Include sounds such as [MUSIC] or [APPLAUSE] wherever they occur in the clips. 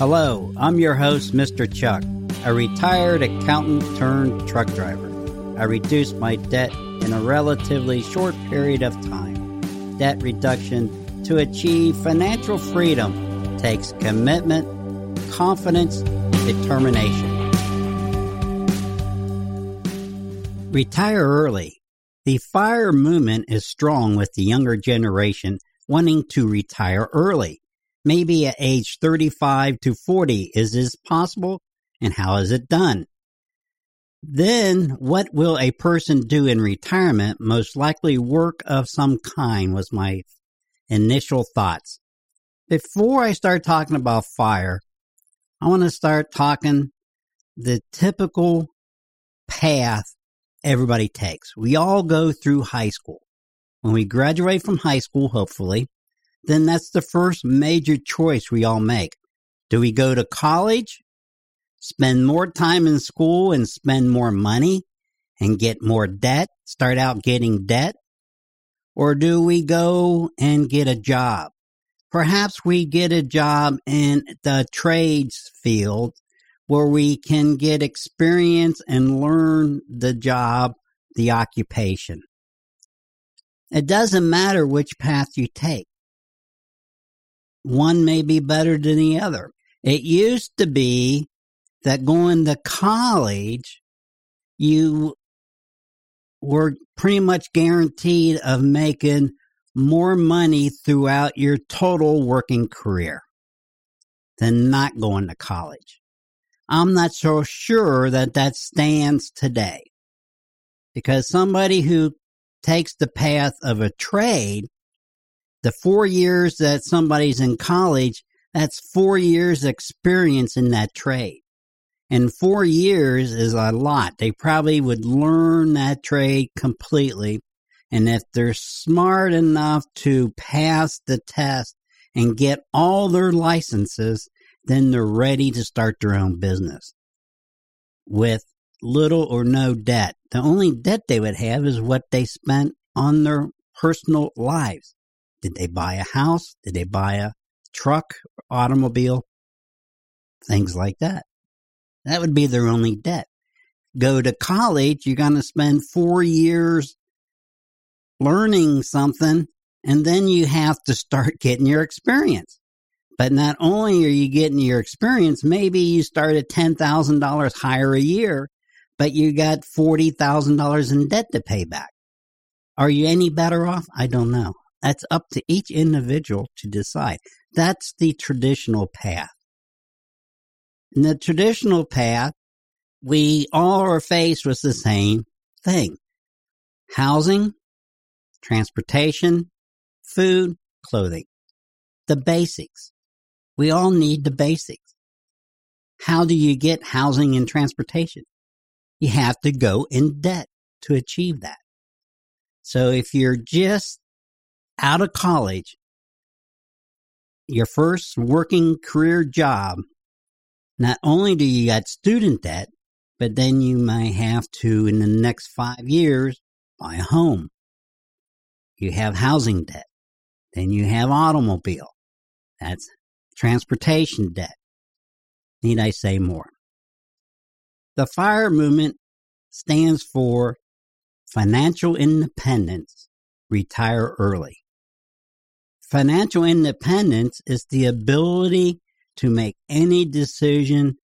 Hello, I'm your host, Mr. Chuck, a retired accountant turned truck driver. I reduced my debt in a relatively short period of time. Debt reduction to achieve financial freedom takes commitment, confidence, determination. Retire early. The fire movement is strong with the younger generation wanting to retire early. Maybe at age 35 to 40. Is this possible? And how is it done? Then what will a person do in retirement? Most likely work of some kind was my initial thoughts. Before I start talking about fire, I want to start talking the typical path everybody takes. We all go through high school. When we graduate from high school, hopefully, then that's the first major choice we all make. Do we go to college, spend more time in school and spend more money and get more debt, start out getting debt? Or do we go and get a job? Perhaps we get a job in the trades field where we can get experience and learn the job, the occupation. It doesn't matter which path you take. One may be better than the other. It used to be that going to college, you were pretty much guaranteed of making more money throughout your total working career than not going to college. I'm not so sure that that stands today because somebody who takes the path of a trade, the four years that somebody's in college, that's four years experience in that trade. And four years is a lot. They probably would learn that trade completely. And if they're smart enough to pass the test and get all their licenses, then they're ready to start their own business with little or no debt. The only debt they would have is what they spent on their personal lives. Did they buy a house? Did they buy a truck, automobile? Things like that. That would be their only debt. Go to college, you're going to spend four years learning something, and then you have to start [LAUGHS] getting your experience. But not only are you getting your experience, maybe you start at $10,000 higher a year, but you got $40,000 in debt to pay back. Are you any better off? I don't know. That's up to each individual to decide. That's the traditional path. In the traditional path, we all are faced with the same thing. Housing, transportation, food, clothing. The basics. We all need the basics. How do you get housing and transportation? You have to go in debt to achieve that. So if you're just out of college, your first working career job, not only do you got student debt, but then you may have to, in the next five years, buy a home. You have housing debt. Then you have automobile. That's transportation debt. Need I say more? The FIRE movement stands for Financial Independence, Retire Early. Financial independence is the ability to make any decision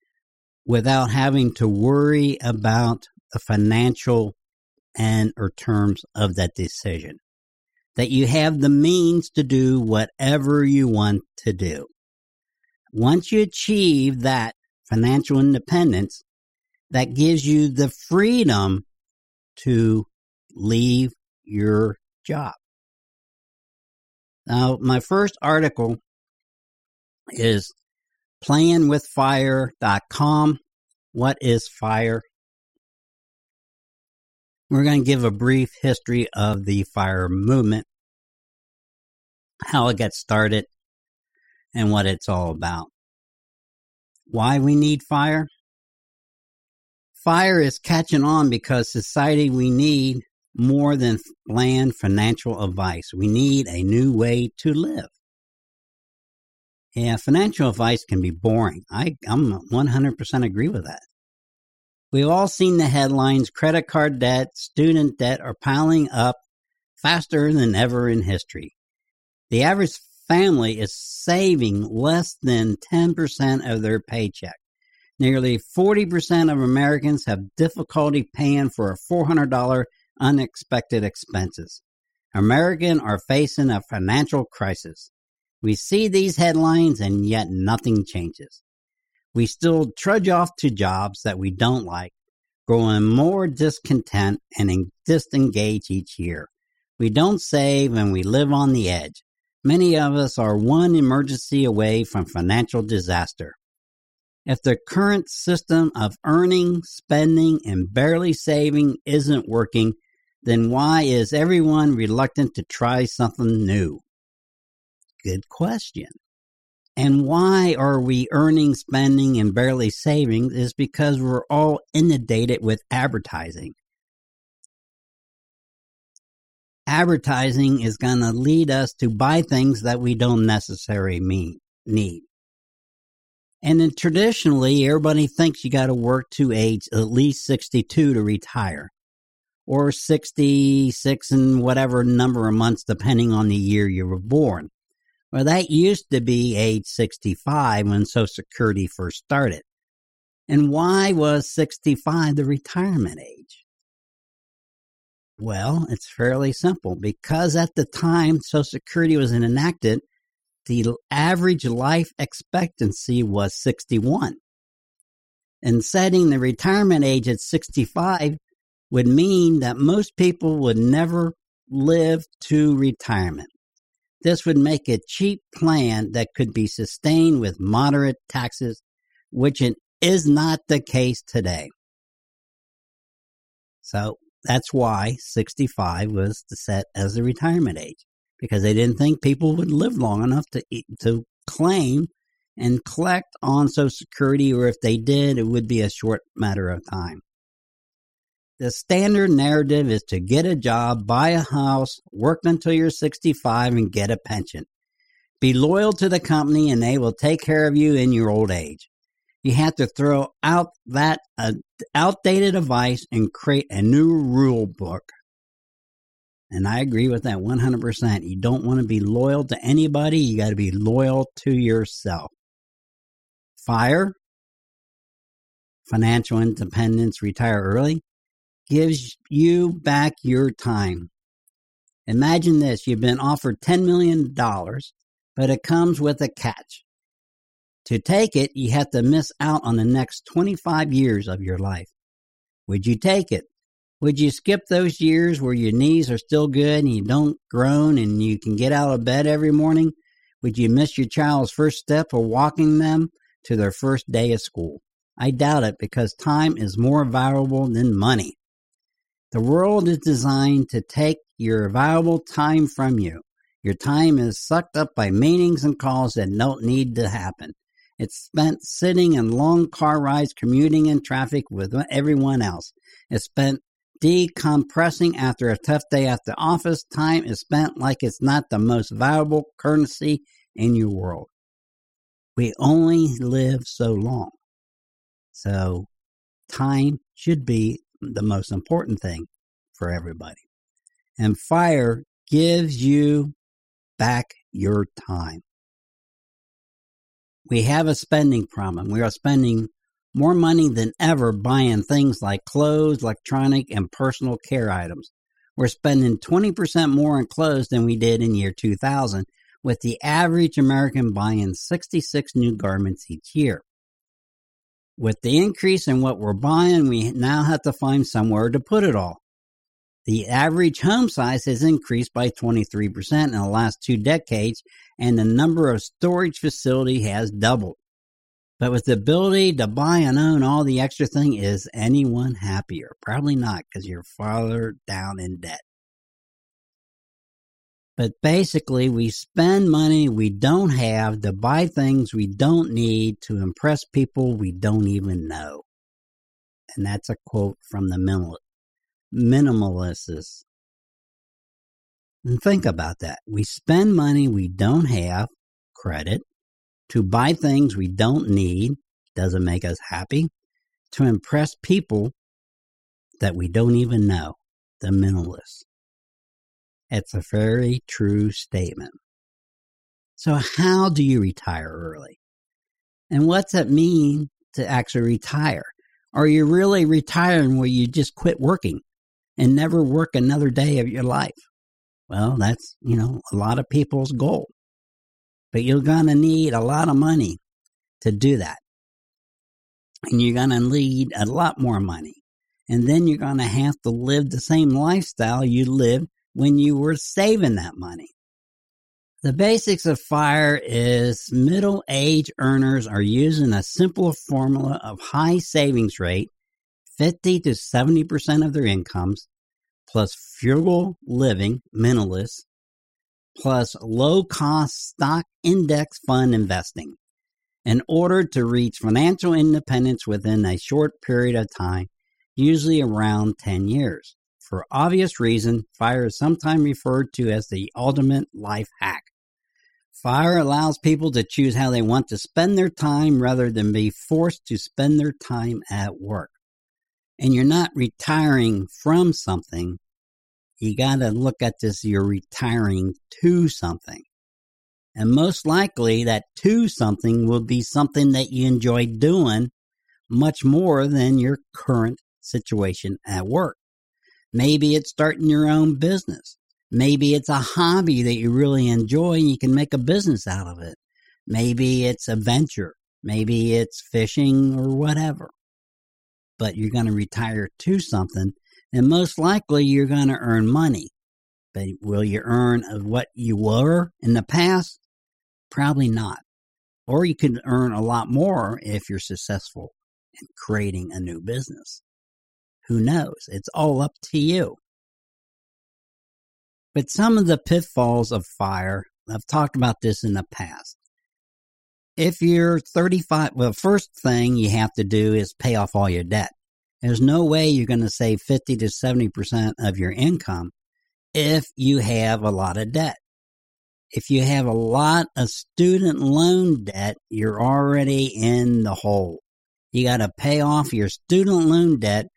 without having to worry about the financial and or terms of that decision. That you have the means to do whatever you want to do. Once you achieve that financial independence, that gives you the freedom to leave your job. Now, my first article is playingwithfire.com. What is fire? We're going to give a brief history of the fire movement, how it got started, and what it's all about. Why we need fire? Fire is catching on because society we need more than bland financial advice. We need a new way to live. Yeah, financial advice can be boring. I, I'm 100% agree with that. We've all seen the headlines credit card debt, student debt are piling up faster than ever in history. The average family is saving less than 10% of their paycheck. Nearly 40% of Americans have difficulty paying for a $400 unexpected expenses. Americans are facing a financial crisis. We see these headlines and yet nothing changes. We still trudge off to jobs that we don't like, growing more discontent and disengaged each year. We don't save and we live on the edge. Many of us are one emergency away from financial disaster. If the current system of earning, spending, and barely saving isn't working, then why is everyone reluctant to try something new? Good question. And why are we earning, spending, and barely saving is because we're all inundated with advertising. Advertising is going to lead us to buy things that we don't necessarily mean, need. And then traditionally, everybody thinks you got to work to age at least 62 to retire or 66 and whatever number of months, depending on the year you were born. Well, that used to be age 65 when Social Security first started. And why was 65 the retirement age? Well, it's fairly simple. Because at the time Social Security was enacted, the average life expectancy was 61. And setting the retirement age at 65 would mean that most people would never live to retirement. This would make a cheap plan that could be sustained with moderate taxes, which it is not the case today. So that's why 65 was set as the retirement age because they didn't think people would live long enough to to claim and collect on Social Security, or if they did, it would be a short matter of time. The standard narrative is to get a job, buy a house, work until you're 65, and get a pension. Be loyal to the company, and they will take care of you in your old age. You have to throw out that uh, outdated advice and create a new rule book. And I agree with that 100%. You don't want to be loyal to anybody. You got to be loyal to yourself. Fire, financial independence, retire early gives you back your time. Imagine this you've been offered $10 million, but it comes with a catch. To take it, you have to miss out on the next 25 years of your life. Would you take it? Would you skip those years where your knees are still good and you don't groan and you can get out of bed every morning? Would you miss your child's first step or walking them to their first day of school? I doubt it because time is more valuable than money. The world is designed to take your valuable time from you. Your time is sucked up by meetings and calls that don't need to happen. It's spent sitting in long car rides, commuting in traffic with everyone else. It's spent decompressing after a tough day at the office. Time is spent like it's not the most valuable currency in your world. We only live so long. So time should be the most important thing for everybody. And fire gives you back your time. We have a spending problem. We are spending more money than ever buying things like clothes, electronic, and personal care items. We're spending 20% more on clothes than we did in year 2000, with the average American buying 66 new garments each year. With the increase in what we're buying, we now have to find somewhere to put it all. The average home size has increased by 23% in the last two decades, and the number of storage facility has doubled. But with the ability to buy and own all the extra thing, is anyone happier? Probably not, because you're farther down in debt. But basically, we spend money we don't have to buy things we don't need to impress people we don't even know. And that's a quote from the minimalists. And think about that. We spend money we don't have, credit, to buy things we don't need doesn't make us happy, to impress people that we don't even know, the minimalists. It's a very true statement. So, how do you retire early? And what's it mean to actually retire? Are you really retiring where you just quit working and never work another day of your life? Well, that's, you know, a lot of people's goal. But you're going to need a lot of money to do that. And you're going to need a lot more money. And then you're going to have to live the same lifestyle you lived when you were saving that money. The basics of FIRE is middle age earners are using a simple formula of high savings rate, 50 to 70% of their incomes, plus frugal living, mentalists, plus low cost stock index fund investing in order to reach financial independence within a short period of time, usually around 10 years. For obvious reason, fire is sometimes referred to as the ultimate life hack. Fire allows people to choose how they want to spend their time rather than be forced to spend their time at work. And you're not retiring from something. You got to look at this, you're retiring to something. And most likely that to something will be something that you enjoy doing much more than your current situation at work. Maybe it's starting your own business. Maybe it's a hobby that you really enjoy and you can make a business out of it. Maybe it's a venture. Maybe it's fishing or whatever. But you're going to retire to something and most likely you're going to earn money. But will you earn what you were in the past? Probably not. Or you could earn a lot more if you're successful in creating a new business. Who knows? It's all up to you. But some of the pitfalls of fire, I've talked about this in the past. If you're 35, well, first thing you have to do is pay off all your debt. There's no way you're going to save 50 to 70% of your income if you have a lot of debt. If you have a lot of student loan debt, you're already in the hole. You got to pay off your student loan debt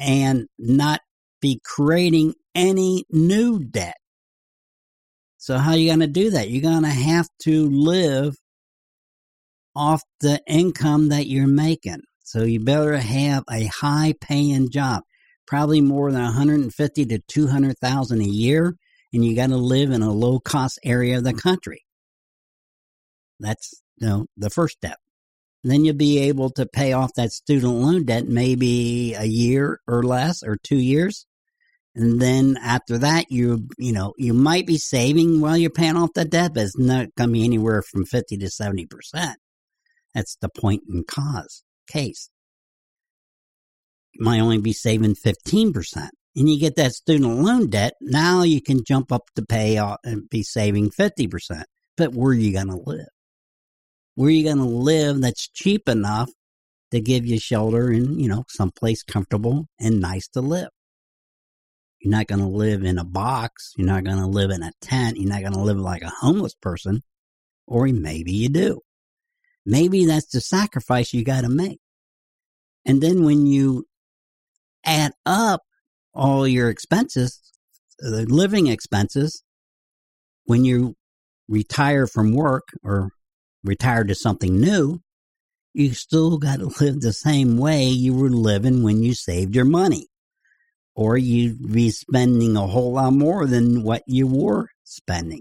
and not be creating any new debt. So how are you going to do that? You're going to have to live off the income that you're making. So you better have a high paying job, probably more than 150 to 200,000 a year, and you got to live in a low cost area of the country. That's you know, the first step. Then you'll be able to pay off that student loan debt maybe a year or less or two years. And then after that, you, you know, you might be saving while you're paying off the debt, but it's not going to be anywhere from 50 to 70%. That's the point in cause case. You might only be saving 15%. And you get that student loan debt. Now you can jump up to pay off and be saving 50%. But where are you going to live? Where are you going to live that's cheap enough to give you shelter and, you know, someplace comfortable and nice to live? You're not going to live in a box. You're not going to live in a tent. You're not going to live like a homeless person. Or maybe you do. Maybe that's the sacrifice you got to make. And then when you add up all your expenses, the living expenses, when you retire from work or retire to something new, you still got to live the same way you were living when you saved your money. Or you'd be spending a whole lot more than what you were spending.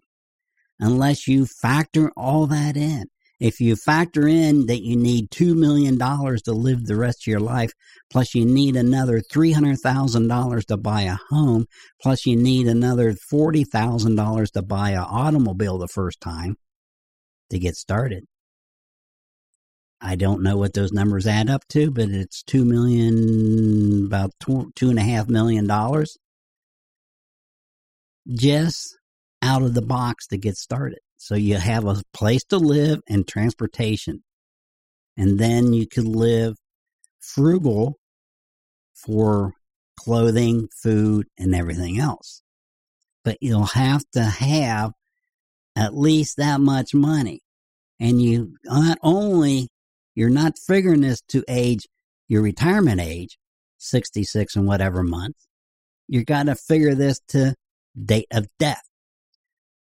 Unless you factor all that in. If you factor in that you need $2 million to live the rest of your life, plus you need another $300,000 to buy a home, plus you need another $40,000 to buy an automobile the first time to get started. I don't know what those numbers add up to, but it's two million, about two, two and a half million dollars just out of the box to get started. So you have a place to live and transportation. And then you could live frugal for clothing, food, and everything else. But you'll have to have at least that much money. And you not only, you're not figuring this to age, your retirement age, 66 and whatever month. You got to figure this to date of death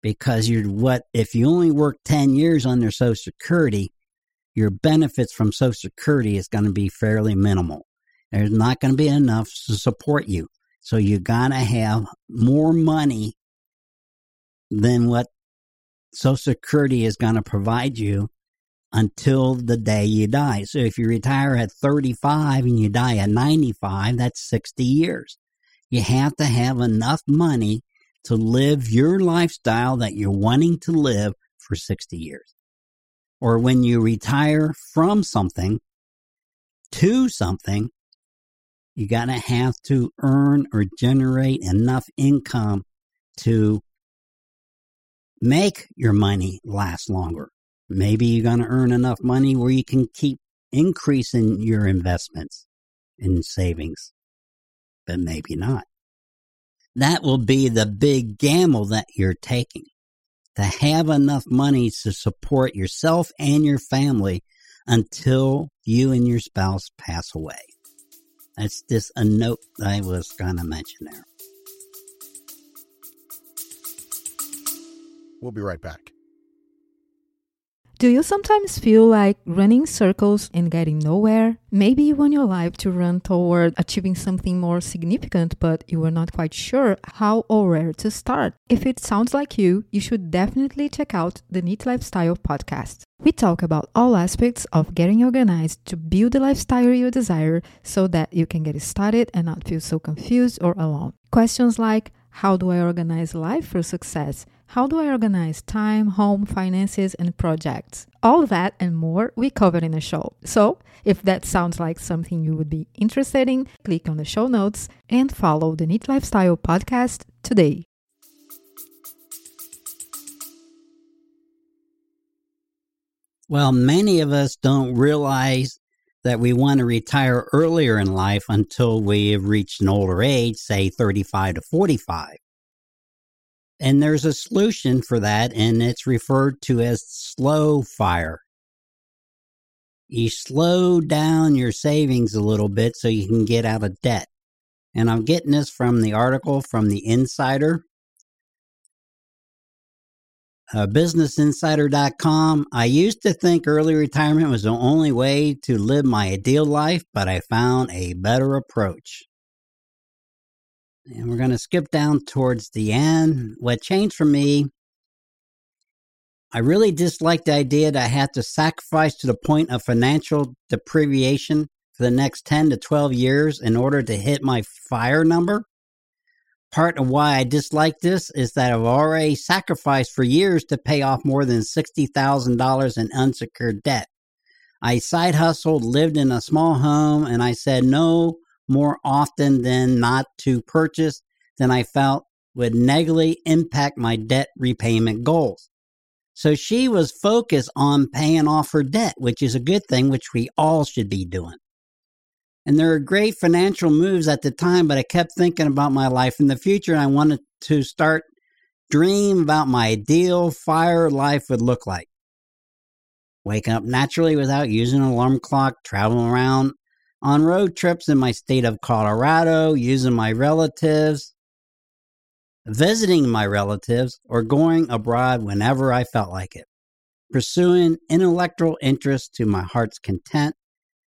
because you're what, if you only work 10 years under Social Security, your benefits from Social Security is going to be fairly minimal. There's not going to be enough to support you. So you got to have more money than what Social Security is going to provide you until the day you die. So if you retire at 35 and you die at 95, that's 60 years. You have to have enough money to live your lifestyle that you're wanting to live for 60 years. Or when you retire from something to something, you got to have to earn or generate enough income to make your money last longer. Maybe you're going to earn enough money where you can keep increasing your investments and savings, but maybe not. That will be the big gamble that you're taking to have enough money to support yourself and your family until you and your spouse pass away. That's just a note I was going to mention there. We'll be right back. Do you sometimes feel like running circles and getting nowhere? Maybe you want your life to run toward achieving something more significant, but you are not quite sure how or where to start. If it sounds like you, you should definitely check out the Neat Lifestyle podcast. We talk about all aspects of getting organized to build the lifestyle you desire so that you can get started and not feel so confused or alone. Questions like How do I organize life for success? How do I organize time, home, finances, and projects? All that and more we cover in the show. So, if that sounds like something you would be interested in, click on the show notes and follow the Neat Lifestyle podcast today. Well, many of us don't realize that we want to retire earlier in life until we have reached an older age, say 35 to 45. And there's a solution for that, and it's referred to as slow fire. You slow down your savings a little bit so you can get out of debt. And I'm getting this from the article from the Insider. Uh, businessinsider.com. I used to think early retirement was the only way to live my ideal life, but I found a better approach. And we're going to skip down towards the end. What changed for me, I really disliked the idea that I had to sacrifice to the point of financial deprivation for the next 10 to 12 years in order to hit my fire number. Part of why I dislike this is that I've already sacrificed for years to pay off more than $60,000 in unsecured debt. I side hustled, lived in a small home, and I said no more often than not to purchase than I felt would negatively impact my debt repayment goals. So she was focused on paying off her debt, which is a good thing, which we all should be doing. And there were great financial moves at the time, but I kept thinking about my life in the future and I wanted to start dream about my ideal fire life would look like. Waking up naturally without using an alarm clock, traveling around on road trips in my state of Colorado, using my relatives, visiting my relatives, or going abroad whenever I felt like it, pursuing intellectual interests to my heart's content,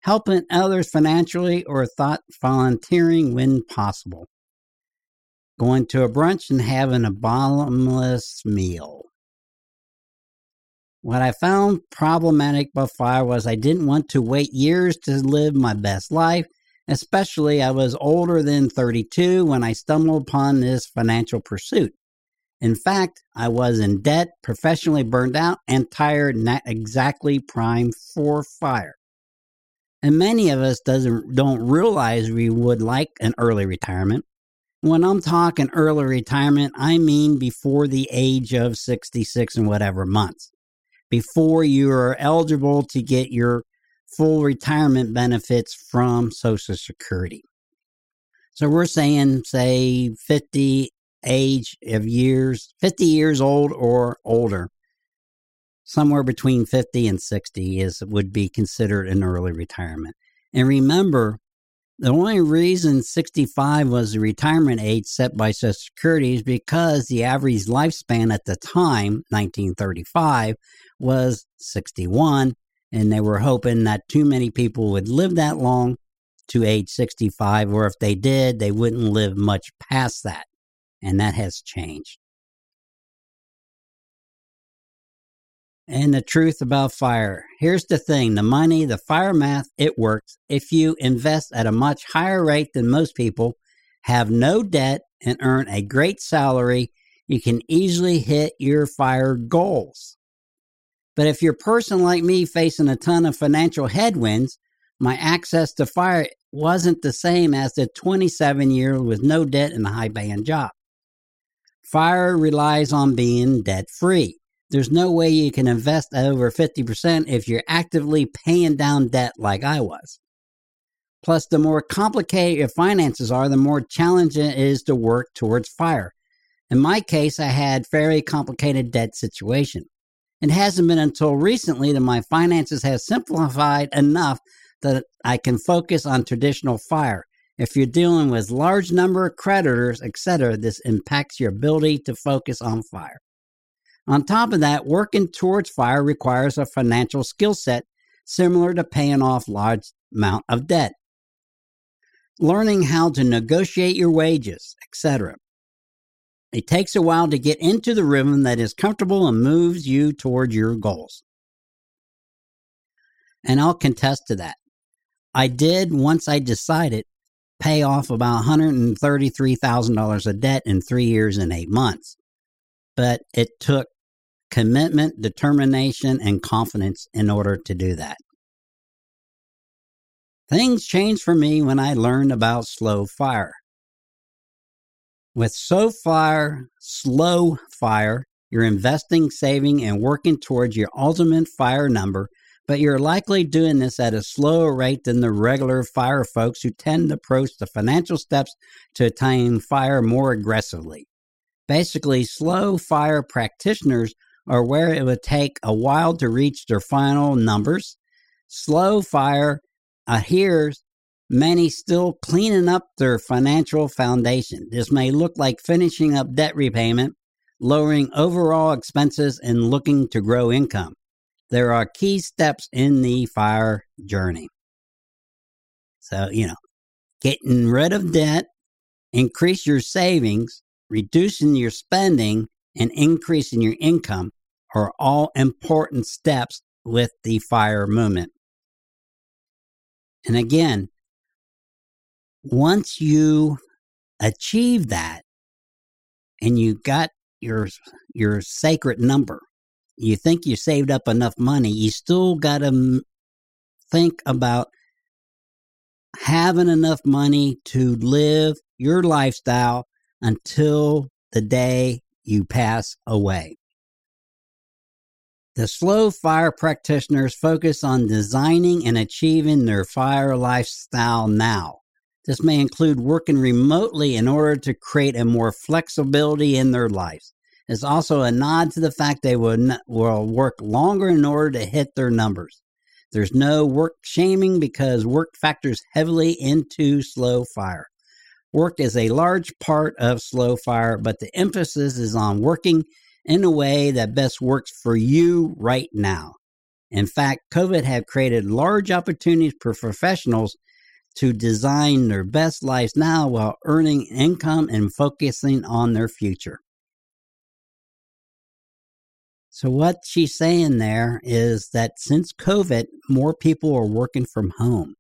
helping others financially or thought volunteering when possible, going to a brunch and having a bottomless meal. What I found problematic by fire was I didn't want to wait years to live my best life, especially I was older than 32 when I stumbled upon this financial pursuit. In fact, I was in debt, professionally burned out, and tired, not exactly primed for fire. And many of us doesn't don't realize we would like an early retirement. When I'm talking early retirement, I mean before the age of 66 and whatever months before you are eligible to get your full retirement benefits from Social Security. So we're saying, say, 50 age of years, 50 years old or older. somewhere between 50 and 60 is would be considered an early retirement. And remember, the only reason 65 was the retirement age set by Social Security is because the average lifespan at the time, 1935, was 61, and they were hoping that too many people would live that long to age 65, or if they did, they wouldn't live much past that. And that has changed. And the truth about fire. Here's the thing the money, the fire math, it works. If you invest at a much higher rate than most people, have no debt, and earn a great salary, you can easily hit your fire goals. But if you're a person like me facing a ton of financial headwinds, my access to fire wasn't the same as the 27 year with no debt and a high paying job. Fire relies on being debt free. There's no way you can invest over 50% if you're actively paying down debt like I was. Plus, the more complicated your finances are, the more challenging it is to work towards fire. In my case, I had very complicated debt situation. It hasn't been until recently that my finances have simplified enough that I can focus on traditional fire. If you're dealing with large number of creditors, etc., this impacts your ability to focus on fire. On top of that, working towards fire requires a financial skill set similar to paying off large amount of debt. Learning how to negotiate your wages, etc. It takes a while to get into the rhythm that is comfortable and moves you toward your goals. And I'll contest to that. I did, once I decided, pay off about $133,000 of debt in three years and eight months. But it took commitment, determination, and confidence in order to do that. Things changed for me when I learned about slow fire. With slow fire, slow fire, you're investing, saving, and working towards your ultimate fire number, but you're likely doing this at a slower rate than the regular fire folks who tend to approach the financial steps to attain fire more aggressively. Basically, slow fire practitioners are where it would take a while to reach their final numbers. Slow fire adheres many still cleaning up their financial foundation. This may look like finishing up debt repayment, lowering overall expenses, and looking to grow income. There are key steps in the fire journey. So, you know, getting rid of debt, increase your savings, reducing your spending, and increasing your income are all important steps with the fire movement. And again, once you achieve that and you got your your sacred number, you think you saved up enough money, you still got to think about having enough money to live your lifestyle until the day you pass away. The slow fire practitioners focus on designing and achieving their fire lifestyle now. This may include working remotely in order to create a more flexibility in their lives. It's also a nod to the fact they will, will work longer in order to hit their numbers. There's no work shaming because work factors heavily into slow fire. Work is a large part of slow fire, but the emphasis is on working in a way that best works for you right now. In fact, COVID have created large opportunities for professionals to design their best lives now while earning income and focusing on their future. So, what she's saying there is that since COVID, more people are working from home.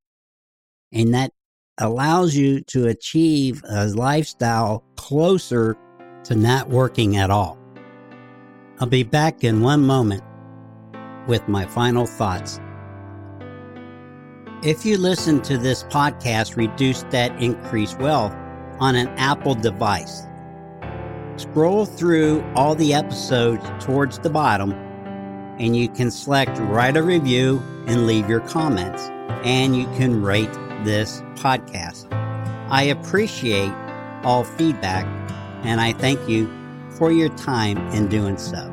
And that allows you to achieve a lifestyle closer to not working at all. I'll be back in one moment with my final thoughts. If you listen to this podcast, Reduce Debt, Increase Wealth, on an Apple device, scroll through all the episodes towards the bottom and you can select write a review and leave your comments. And you can rate this podcast. I appreciate all feedback and I thank you for your time in doing so.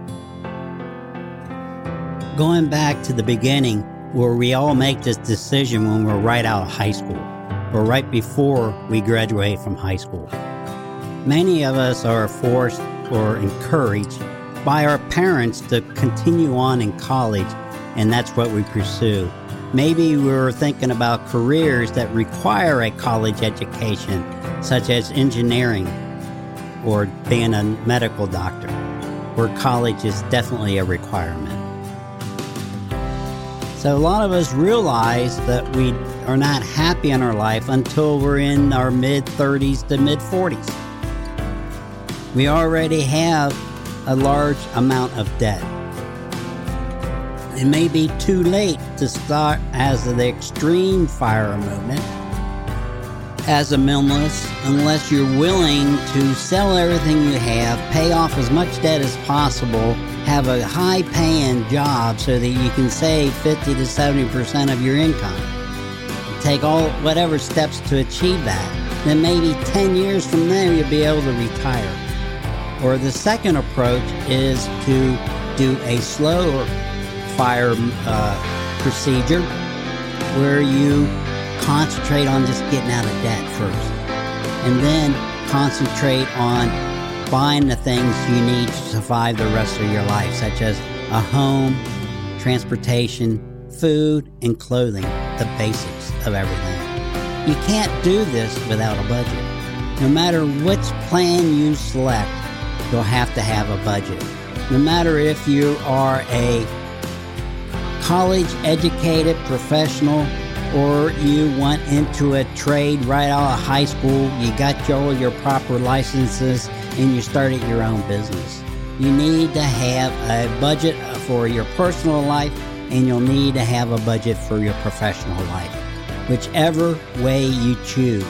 Going back to the beginning, where we all make this decision when we're right out of high school or right before we graduate from high school. Many of us are forced or encouraged by our parents to continue on in college, and that's what we pursue. Maybe we're thinking about careers that require a college education, such as engineering or being a medical doctor, where college is definitely a requirement. So, a lot of us realize that we are not happy in our life until we're in our mid 30s to mid 40s. We already have a large amount of debt. It may be too late to start as the extreme fire movement as a minimalist unless you're willing to sell everything you have, pay off as much debt as possible, have a high paying job so that you can save 50 to 70% of your income. Take all whatever steps to achieve that. Then maybe 10 years from there you'll be able to retire. Or the second approach is to do a slower fire uh, procedure where you concentrate on just getting out of debt first. And then concentrate on buying the things you need to survive the rest of your life, such as a home, transportation, food, and clothing, the basics of everything. You can't do this without a budget. No matter which plan you select, you'll have to have a budget. No matter if you are a college educated professional or you went into a trade right out of high school, you got all your proper licenses, and you started your own business. You need to have a budget for your personal life, and you'll need to have a budget for your professional life, whichever way you choose.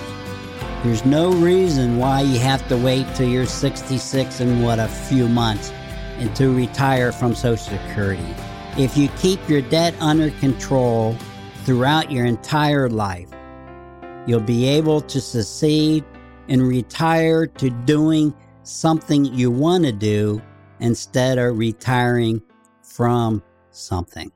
There's no reason why you have to wait till you're 66 and what a few months and to retire from Social Security. If you keep your debt under control, throughout your entire life. You'll be able to succeed and retire to doing something you want to do instead of retiring from something.